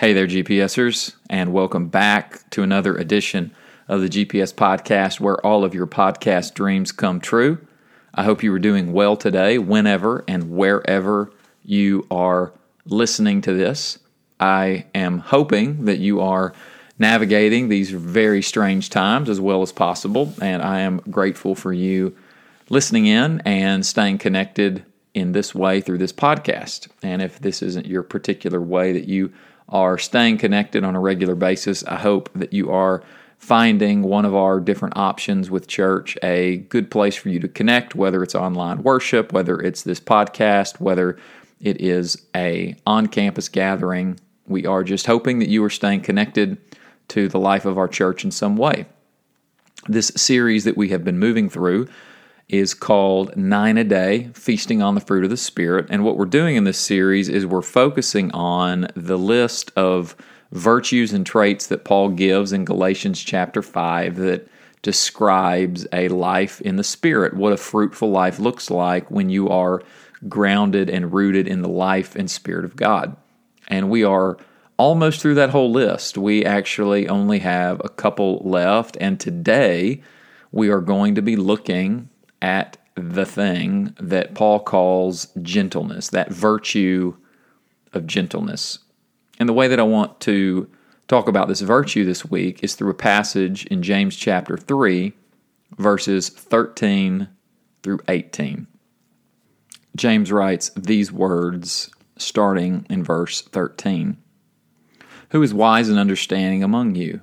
Hey there, GPSers, and welcome back to another edition of the GPS Podcast where all of your podcast dreams come true. I hope you are doing well today, whenever and wherever you are listening to this. I am hoping that you are navigating these very strange times as well as possible, and I am grateful for you listening in and staying connected in this way through this podcast. And if this isn't your particular way that you are staying connected on a regular basis, I hope that you are finding one of our different options with church a good place for you to connect, whether it's online worship, whether it's this podcast, whether it is a on-campus gathering. We are just hoping that you are staying connected to the life of our church in some way. This series that we have been moving through is called Nine a Day Feasting on the Fruit of the Spirit. And what we're doing in this series is we're focusing on the list of virtues and traits that Paul gives in Galatians chapter 5 that describes a life in the Spirit, what a fruitful life looks like when you are grounded and rooted in the life and Spirit of God. And we are almost through that whole list. We actually only have a couple left. And today we are going to be looking at the thing that Paul calls gentleness, that virtue of gentleness. And the way that I want to talk about this virtue this week is through a passage in James chapter 3, verses 13 through 18. James writes these words starting in verse 13 Who is wise and understanding among you?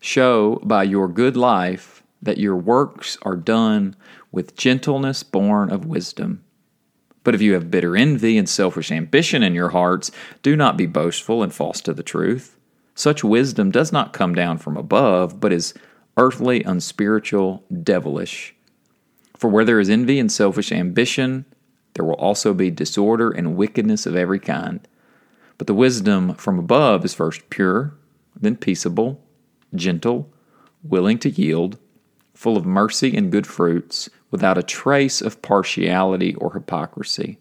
Show by your good life that your works are done with gentleness born of wisdom. But if you have bitter envy and selfish ambition in your hearts, do not be boastful and false to the truth. Such wisdom does not come down from above, but is earthly, unspiritual, devilish. For where there is envy and selfish ambition, there will also be disorder and wickedness of every kind. But the wisdom from above is first pure, then peaceable, gentle, willing to yield, full of mercy and good fruits without a trace of partiality or hypocrisy.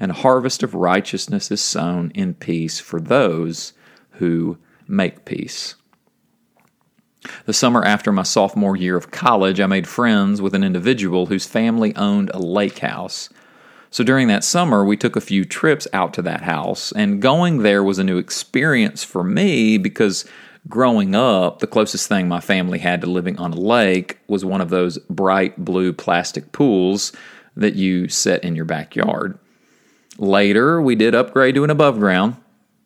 And a harvest of righteousness is sown in peace for those who make peace. The summer after my sophomore year of college, I made friends with an individual whose family owned a lake house. So during that summer, we took a few trips out to that house, and going there was a new experience for me because growing up, the closest thing my family had to living on a lake was one of those bright blue plastic pools that you set in your backyard. Later, we did upgrade to an above ground,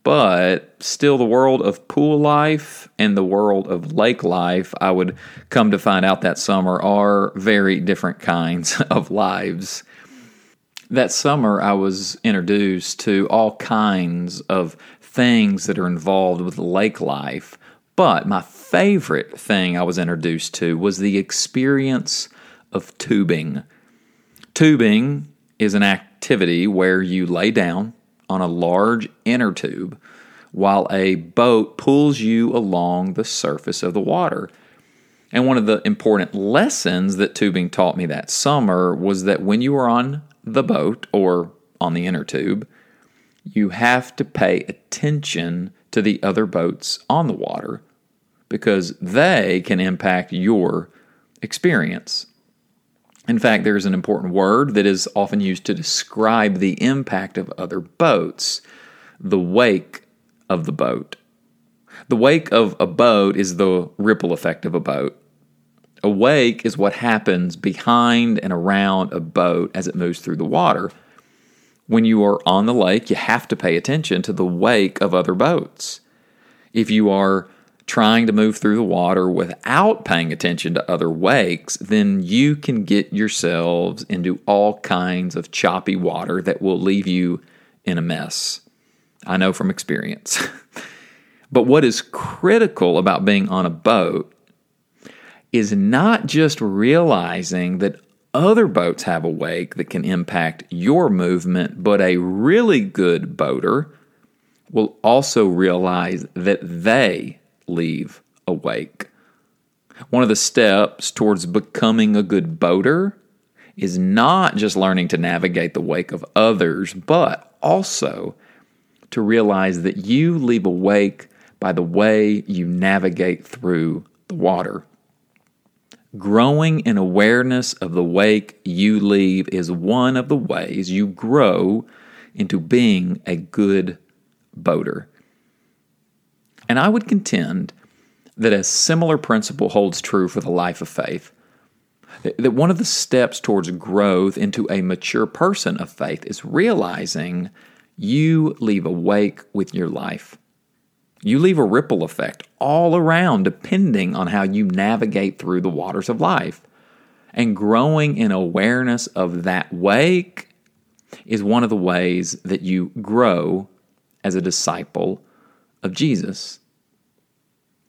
but still, the world of pool life and the world of lake life, I would come to find out that summer, are very different kinds of lives. That summer, I was introduced to all kinds of things that are involved with lake life but my favorite thing I was introduced to was the experience of tubing. Tubing is an activity where you lay down on a large inner tube while a boat pulls you along the surface of the water. And one of the important lessons that tubing taught me that summer was that when you are on the boat or on the inner tube, you have to pay attention to the other boats on the water because they can impact your experience. In fact, there's an important word that is often used to describe the impact of other boats the wake of the boat. The wake of a boat is the ripple effect of a boat. A wake is what happens behind and around a boat as it moves through the water. When you are on the lake, you have to pay attention to the wake of other boats. If you are trying to move through the water without paying attention to other wakes, then you can get yourselves into all kinds of choppy water that will leave you in a mess. I know from experience. but what is critical about being on a boat is not just realizing that other boats have a wake that can impact your movement, but a really good boater will also realize that they leave awake. One of the steps towards becoming a good boater is not just learning to navigate the wake of others, but also to realize that you leave a wake by the way you navigate through the water. Growing in awareness of the wake you leave is one of the ways you grow into being a good boater. And I would contend that a similar principle holds true for the life of faith. That one of the steps towards growth into a mature person of faith is realizing you leave a wake with your life. You leave a ripple effect all around depending on how you navigate through the waters of life. And growing in awareness of that wake is one of the ways that you grow as a disciple of Jesus.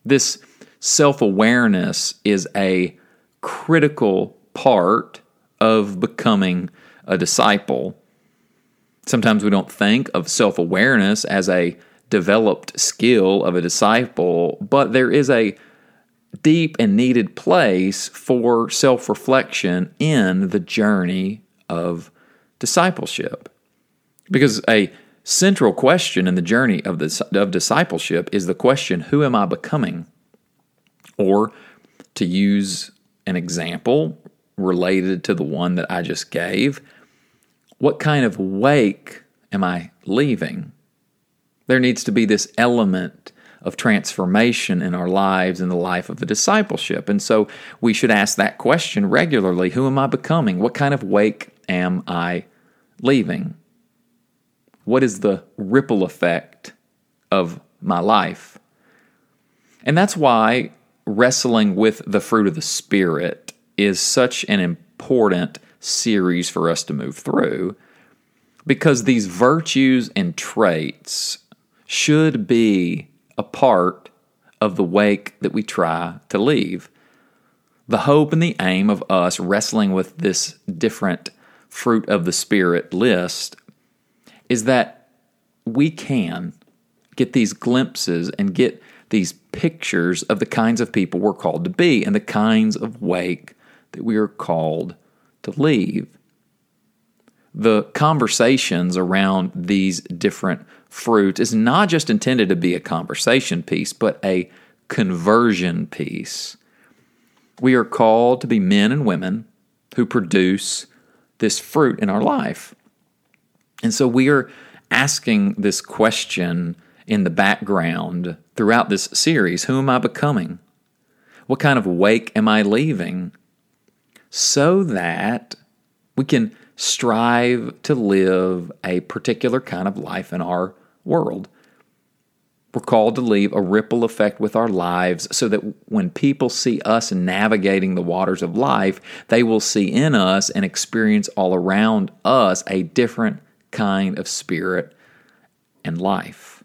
This self awareness is a critical part of becoming a disciple. Sometimes we don't think of self awareness as a developed skill of a disciple, but there is a deep and needed place for self reflection in the journey of discipleship. Because a central question in the journey of, the, of discipleship is the question who am I becoming? Or to use an example related to the one that I just gave, what kind of wake am I leaving? There needs to be this element of transformation in our lives in the life of the discipleship. And so we should ask that question regularly Who am I becoming? What kind of wake am I leaving? What is the ripple effect of my life? And that's why wrestling with the fruit of the Spirit is such an important series for us to move through because these virtues and traits should be a part of the wake that we try to leave. The hope and the aim of us wrestling with this different fruit of the Spirit list is that we can get these glimpses and get these pictures of the kinds of people we're called to be and the kinds of wake that we are called to leave. The conversations around these different fruit is not just intended to be a conversation piece, but a conversion piece. We are called to be men and women who produce this fruit in our life. And so we are asking this question in the background throughout this series Who am I becoming? What kind of wake am I leaving? So that we can strive to live a particular kind of life in our world. We're called to leave a ripple effect with our lives so that when people see us navigating the waters of life, they will see in us and experience all around us a different kind of spirit and life.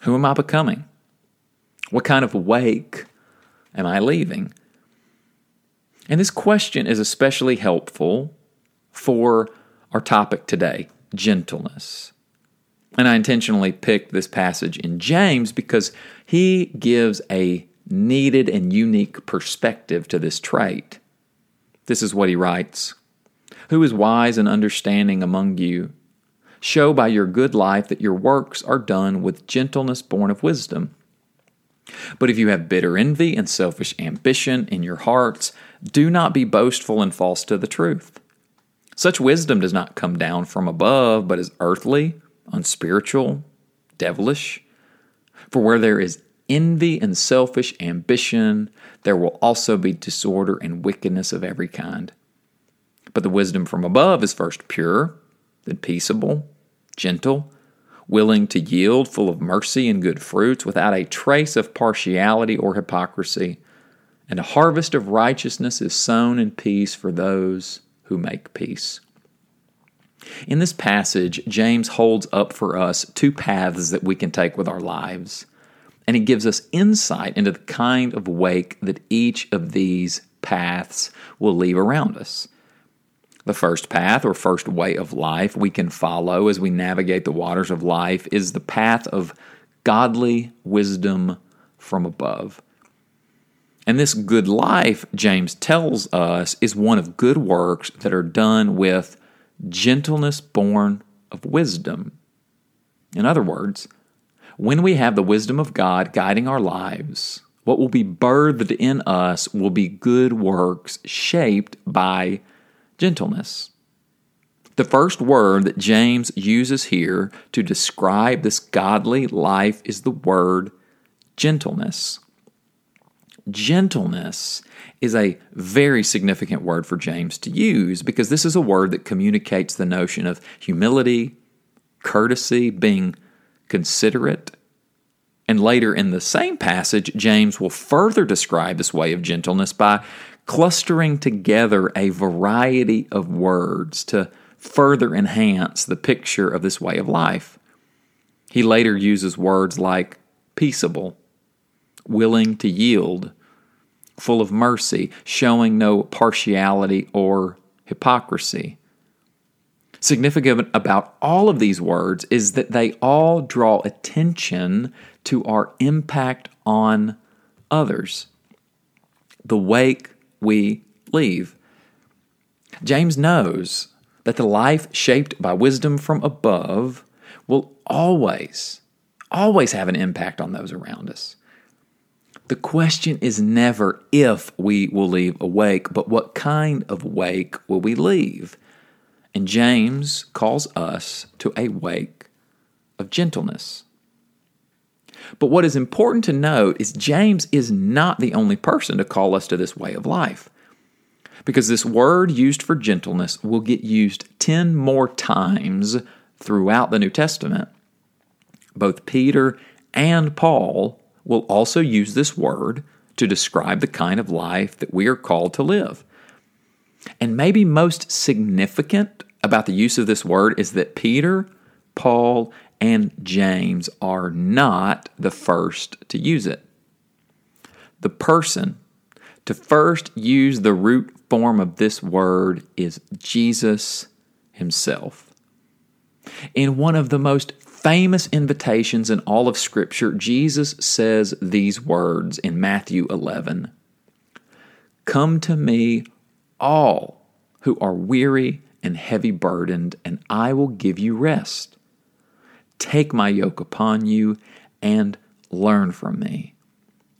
Who am I becoming? What kind of wake am I leaving? And this question is especially helpful for our topic today gentleness. And I intentionally picked this passage in James because he gives a needed and unique perspective to this trait. This is what he writes Who is wise and understanding among you? Show by your good life that your works are done with gentleness born of wisdom. But if you have bitter envy and selfish ambition in your hearts, do not be boastful and false to the truth. Such wisdom does not come down from above, but is earthly, unspiritual, devilish. For where there is envy and selfish ambition, there will also be disorder and wickedness of every kind. But the wisdom from above is first pure, then peaceable, gentle, willing to yield, full of mercy and good fruits, without a trace of partiality or hypocrisy. And a harvest of righteousness is sown in peace for those who make peace. In this passage, James holds up for us two paths that we can take with our lives, and he gives us insight into the kind of wake that each of these paths will leave around us. The first path or first way of life we can follow as we navigate the waters of life is the path of godly wisdom from above. And this good life, James tells us, is one of good works that are done with gentleness born of wisdom. In other words, when we have the wisdom of God guiding our lives, what will be birthed in us will be good works shaped by gentleness. The first word that James uses here to describe this godly life is the word gentleness. Gentleness is a very significant word for James to use because this is a word that communicates the notion of humility, courtesy, being considerate. And later in the same passage, James will further describe this way of gentleness by clustering together a variety of words to further enhance the picture of this way of life. He later uses words like peaceable, willing to yield, full of mercy, showing no partiality or hypocrisy. Significant about all of these words is that they all draw attention to our impact on others, the wake we leave. James knows that the life shaped by wisdom from above will always, always have an impact on those around us. The question is never if we will leave awake, but what kind of wake will we leave? And James calls us to a wake of gentleness. But what is important to note is James is not the only person to call us to this way of life. Because this word used for gentleness will get used 10 more times throughout the New Testament. Both Peter and Paul will also use this word to describe the kind of life that we are called to live. And maybe most significant about the use of this word is that Peter, Paul, and James are not the first to use it. The person to first use the root form of this word is Jesus himself. In one of the most famous invitations in all of Scripture, Jesus says these words in Matthew 11 Come to me, all who are weary and heavy burdened, and I will give you rest. Take my yoke upon you and learn from me,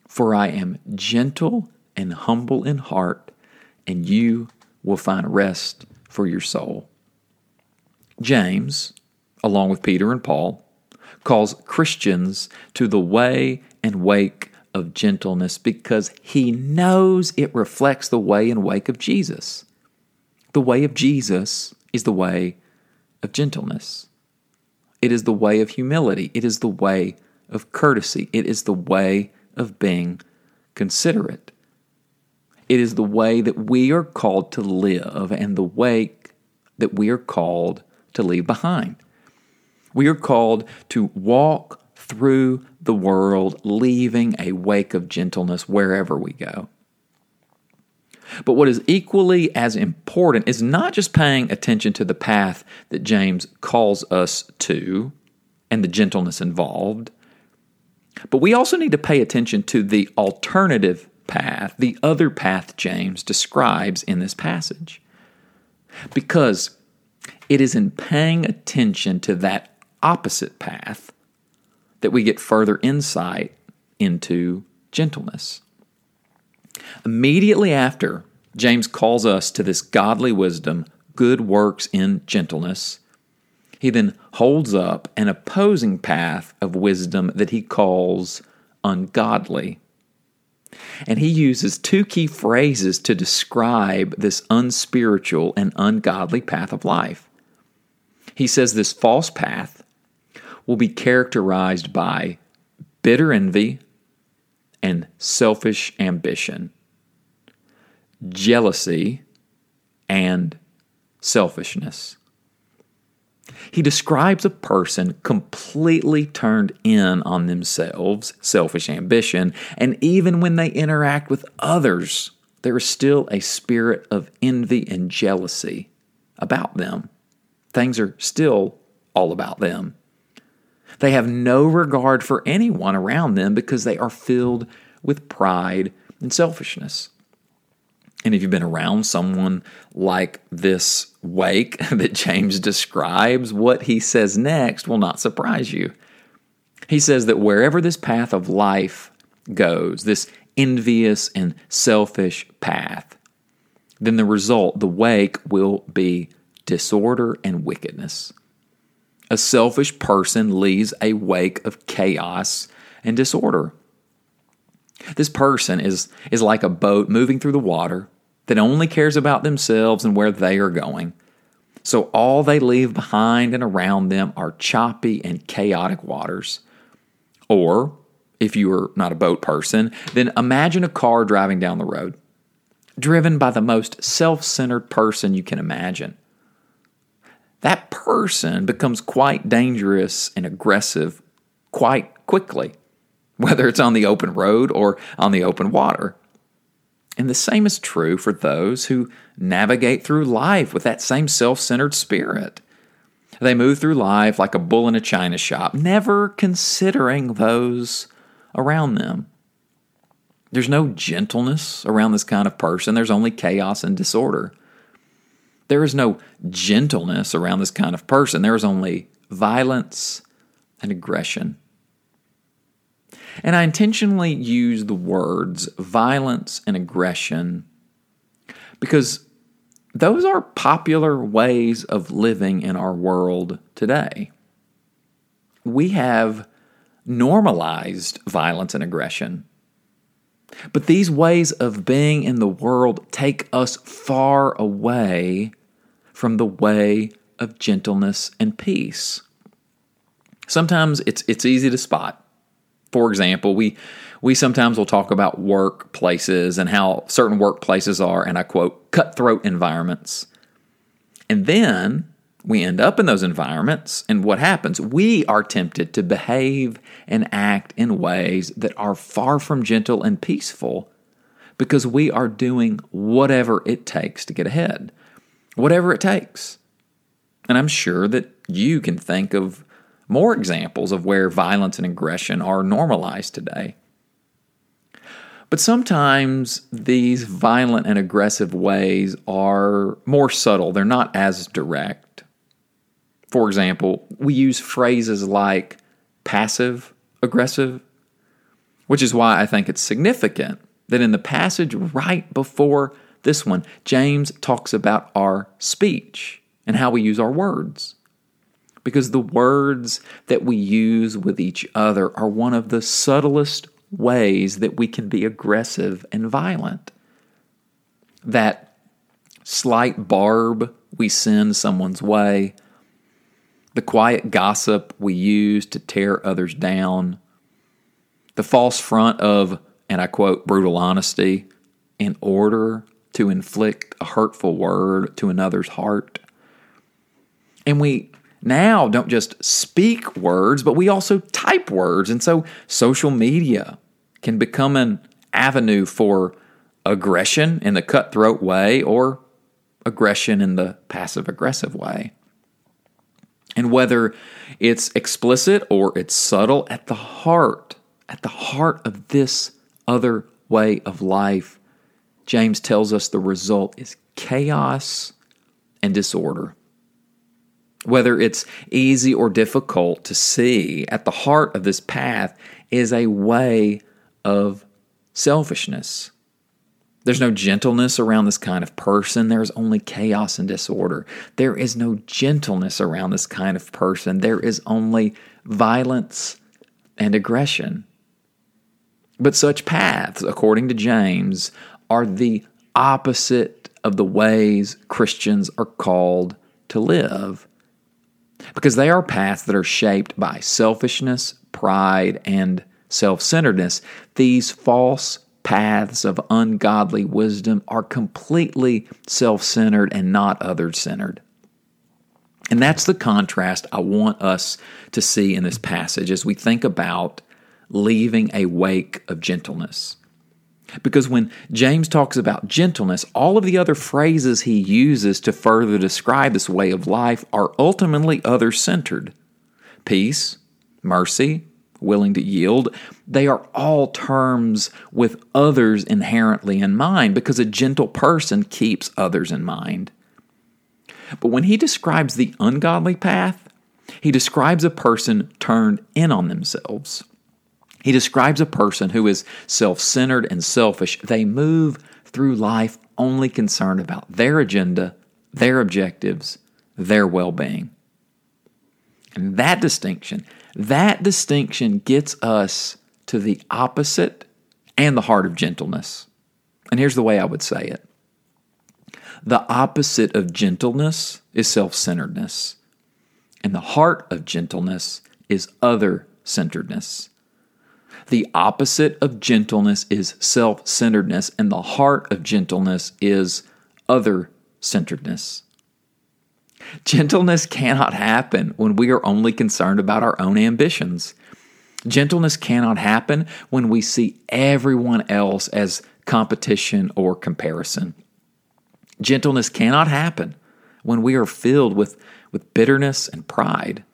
for I am gentle and humble in heart, and you will find rest for your soul. James, along with Peter and Paul, calls Christians to the way and wake of gentleness because he knows it reflects the way and wake of Jesus. The way of Jesus is the way of gentleness. It is the way of humility. It is the way of courtesy. It is the way of being considerate. It is the way that we are called to live and the wake that we are called to leave behind. We are called to walk through the world, leaving a wake of gentleness wherever we go. But what is equally as important is not just paying attention to the path that James calls us to and the gentleness involved, but we also need to pay attention to the alternative path, the other path James describes in this passage. Because it is in paying attention to that opposite path that we get further insight into gentleness. Immediately after James calls us to this godly wisdom, good works in gentleness, he then holds up an opposing path of wisdom that he calls ungodly. And he uses two key phrases to describe this unspiritual and ungodly path of life. He says this false path will be characterized by bitter envy and selfish ambition, jealousy and selfishness. He describes a person completely turned in on themselves, selfish ambition, and even when they interact with others, there is still a spirit of envy and jealousy about them. Things are still all about them. They have no regard for anyone around them because they are filled with pride and selfishness. And if you've been around someone like this wake that James describes, what he says next will not surprise you. He says that wherever this path of life goes, this envious and selfish path, then the result, the wake, will be disorder and wickedness. A selfish person leaves a wake of chaos and disorder. This person is, is like a boat moving through the water that only cares about themselves and where they are going. So all they leave behind and around them are choppy and chaotic waters. Or, if you are not a boat person, then imagine a car driving down the road, driven by the most self centered person you can imagine. That person becomes quite dangerous and aggressive quite quickly, whether it's on the open road or on the open water. And the same is true for those who navigate through life with that same self centered spirit. They move through life like a bull in a china shop, never considering those around them. There's no gentleness around this kind of person, there's only chaos and disorder. There is no gentleness around this kind of person, there is only violence and aggression. And I intentionally use the words violence and aggression because those are popular ways of living in our world today. We have normalized violence and aggression. But these ways of being in the world take us far away from the way of gentleness and peace. Sometimes it's, it's easy to spot. For example, we we sometimes will talk about workplaces and how certain workplaces are, and I quote, cutthroat environments. And then we end up in those environments, and what happens? We are tempted to behave and act in ways that are far from gentle and peaceful because we are doing whatever it takes to get ahead, whatever it takes. And I'm sure that you can think of more examples of where violence and aggression are normalized today. But sometimes these violent and aggressive ways are more subtle, they're not as direct. For example, we use phrases like passive aggressive, which is why I think it's significant that in the passage right before this one, James talks about our speech and how we use our words because the words that we use with each other are one of the subtlest ways that we can be aggressive and violent. That slight barb we send someone's way, the quiet gossip we use to tear others down, the false front of, and I quote, brutal honesty in order to inflict a hurtful word to another's heart. And we now don't just speak words, but we also type words. And so social media can become an avenue for aggression in the cutthroat way or aggression in the passive aggressive way. And whether it's explicit or it's subtle, at the heart, at the heart of this other way of life, James tells us the result is chaos and disorder. Whether it's easy or difficult to see, at the heart of this path is a way of selfishness. There's no gentleness around this kind of person. There is only chaos and disorder. There is no gentleness around this kind of person. There is only violence and aggression. But such paths, according to James, are the opposite of the ways Christians are called to live because they are paths that are shaped by selfishness, pride, and self centeredness. These false paths of ungodly wisdom are completely self centered and not other centered. And that's the contrast I want us to see in this passage as we think about leaving a wake of gentleness. Because when James talks about gentleness, all of the other phrases he uses to further describe this way of life are ultimately other centered peace, mercy, willing to yield. They are all terms with others inherently in mind because a gentle person keeps others in mind. But when he describes the ungodly path, he describes a person turned in on themselves. He describes a person who is self centered and selfish. They move through life only concerned about their agenda, their objectives, their well being. And that distinction, that distinction gets us to the opposite and the heart of gentleness. And here's the way I would say it the opposite of gentleness is self centeredness, and the heart of gentleness is other centeredness. The opposite of gentleness is self centeredness, and the heart of gentleness is other centeredness. Gentleness cannot happen when we are only concerned about our own ambitions. Gentleness cannot happen when we see everyone else as competition or comparison. Gentleness cannot happen when we are filled with, with bitterness and pride.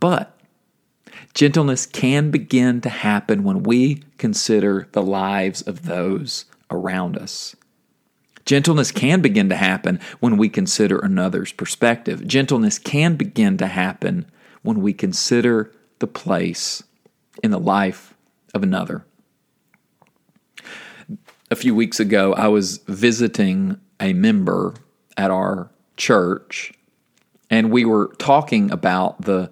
But gentleness can begin to happen when we consider the lives of those around us. Gentleness can begin to happen when we consider another's perspective. Gentleness can begin to happen when we consider the place in the life of another. A few weeks ago, I was visiting a member at our church, and we were talking about the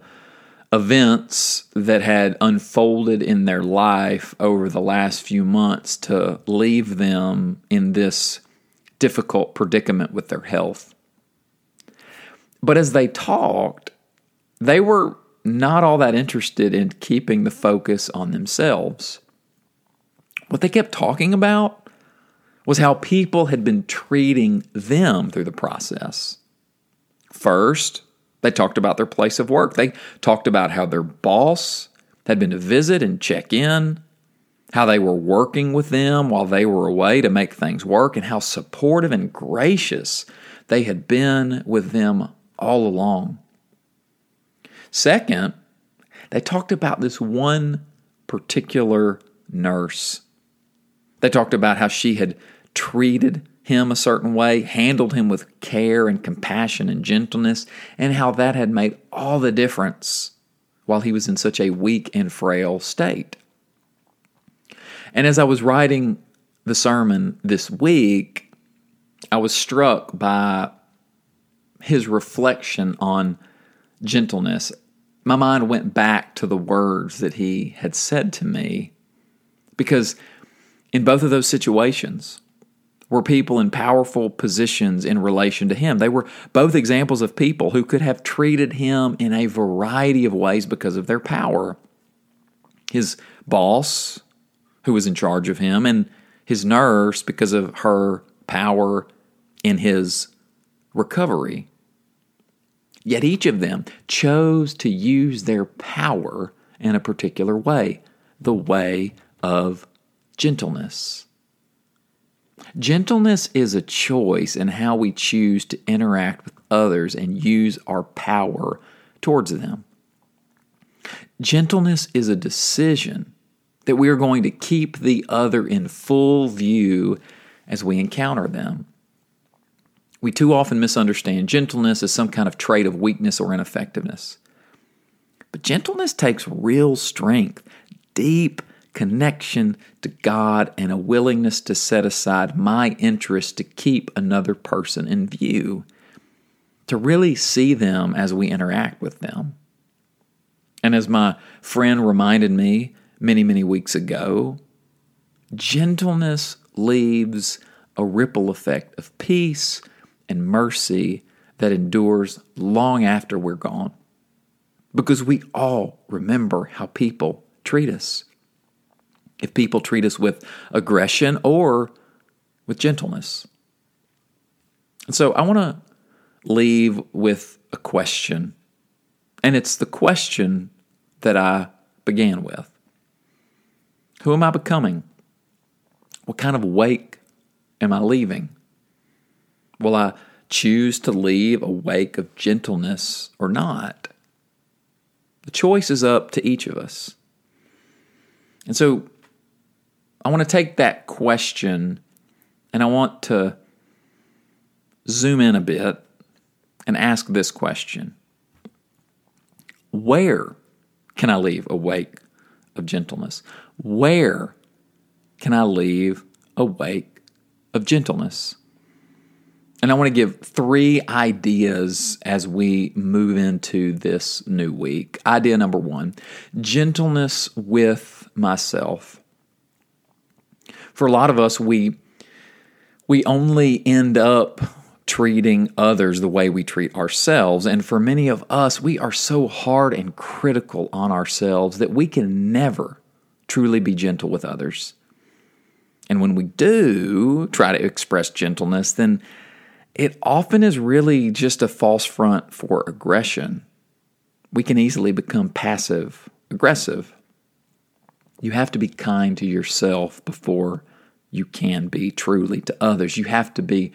events that had unfolded in their life over the last few months to leave them in this difficult predicament with their health. But as they talked, they were not all that interested in keeping the focus on themselves. What they kept talking about was how people had been treating them through the process. First, they talked about their place of work. They talked about how their boss had been to visit and check in, how they were working with them while they were away to make things work, and how supportive and gracious they had been with them all along. Second, they talked about this one particular nurse. They talked about how she had treated him a certain way, handled him with care and compassion and gentleness, and how that had made all the difference while he was in such a weak and frail state. And as I was writing the sermon this week, I was struck by his reflection on gentleness my mind went back to the words that he had said to me. Because in both of those situations were people in powerful positions in relation to him. They were both examples of people who could have treated him in a variety of ways because of their power. His boss, who was in charge of him, and his nurse because of her power in his recovery. Yet each of them chose to use their power in a particular way the way of gentleness. Gentleness is a choice in how we choose to interact with others and use our power towards them. Gentleness is a decision that we are going to keep the other in full view as we encounter them. We too often misunderstand gentleness as some kind of trait of weakness or ineffectiveness. But gentleness takes real strength, deep connection to God, and a willingness to set aside my interest to keep another person in view, to really see them as we interact with them. And as my friend reminded me many, many weeks ago, gentleness leaves a ripple effect of peace and mercy that endures long after we're gone. Because we all remember how people treat us. If people treat us with aggression or with gentleness. And so I want to leave with a question. And it's the question that I began with Who am I becoming? What kind of wake am I leaving? Will I choose to leave a wake of gentleness or not? The choice is up to each of us. And so I want to take that question and I want to zoom in a bit and ask this question Where can I leave a wake of gentleness? Where can I leave a wake of gentleness? And I want to give three ideas as we move into this new week. Idea number one gentleness with myself. For a lot of us, we, we only end up treating others the way we treat ourselves. And for many of us, we are so hard and critical on ourselves that we can never truly be gentle with others. And when we do try to express gentleness, then it often is really just a false front for aggression. We can easily become passive aggressive. You have to be kind to yourself before you can be truly to others. You have to be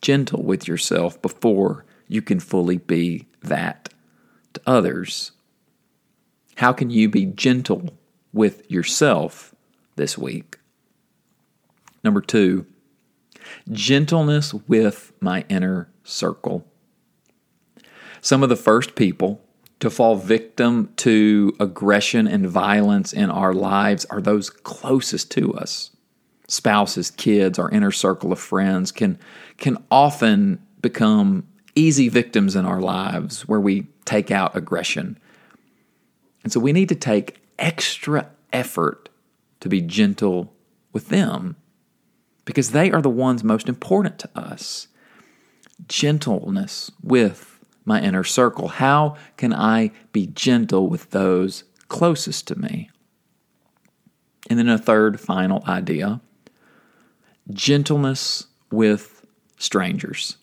gentle with yourself before you can fully be that to others. How can you be gentle with yourself this week? Number two, gentleness with my inner circle. Some of the first people to fall victim to aggression and violence in our lives are those closest to us. Spouses, kids, our inner circle of friends can, can often become easy victims in our lives where we take out aggression. And so we need to take extra effort to be gentle with them because they are the ones most important to us. Gentleness with my inner circle. How can I be gentle with those closest to me? And then a third final idea gentleness with strangers.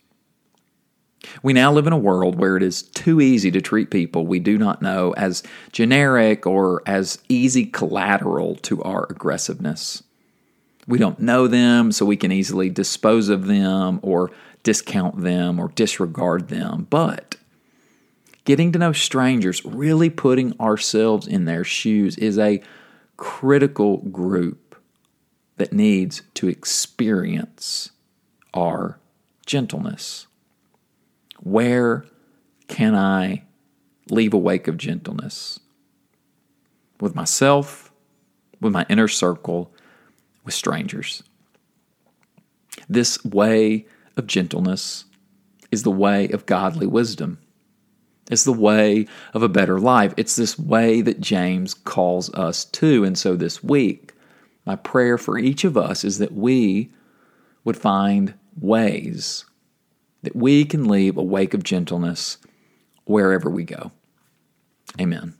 We now live in a world where it is too easy to treat people we do not know as generic or as easy collateral to our aggressiveness. We don't know them, so we can easily dispose of them or discount them or disregard them. But getting to know strangers, really putting ourselves in their shoes, is a critical group that needs to experience our gentleness. Where can I leave a wake of gentleness? With myself, with my inner circle, with strangers. This way of gentleness is the way of godly wisdom. It's the way of a better life. It's this way that James calls us to. And so this week, my prayer for each of us is that we would find ways that we can leave a wake of gentleness wherever we go. Amen.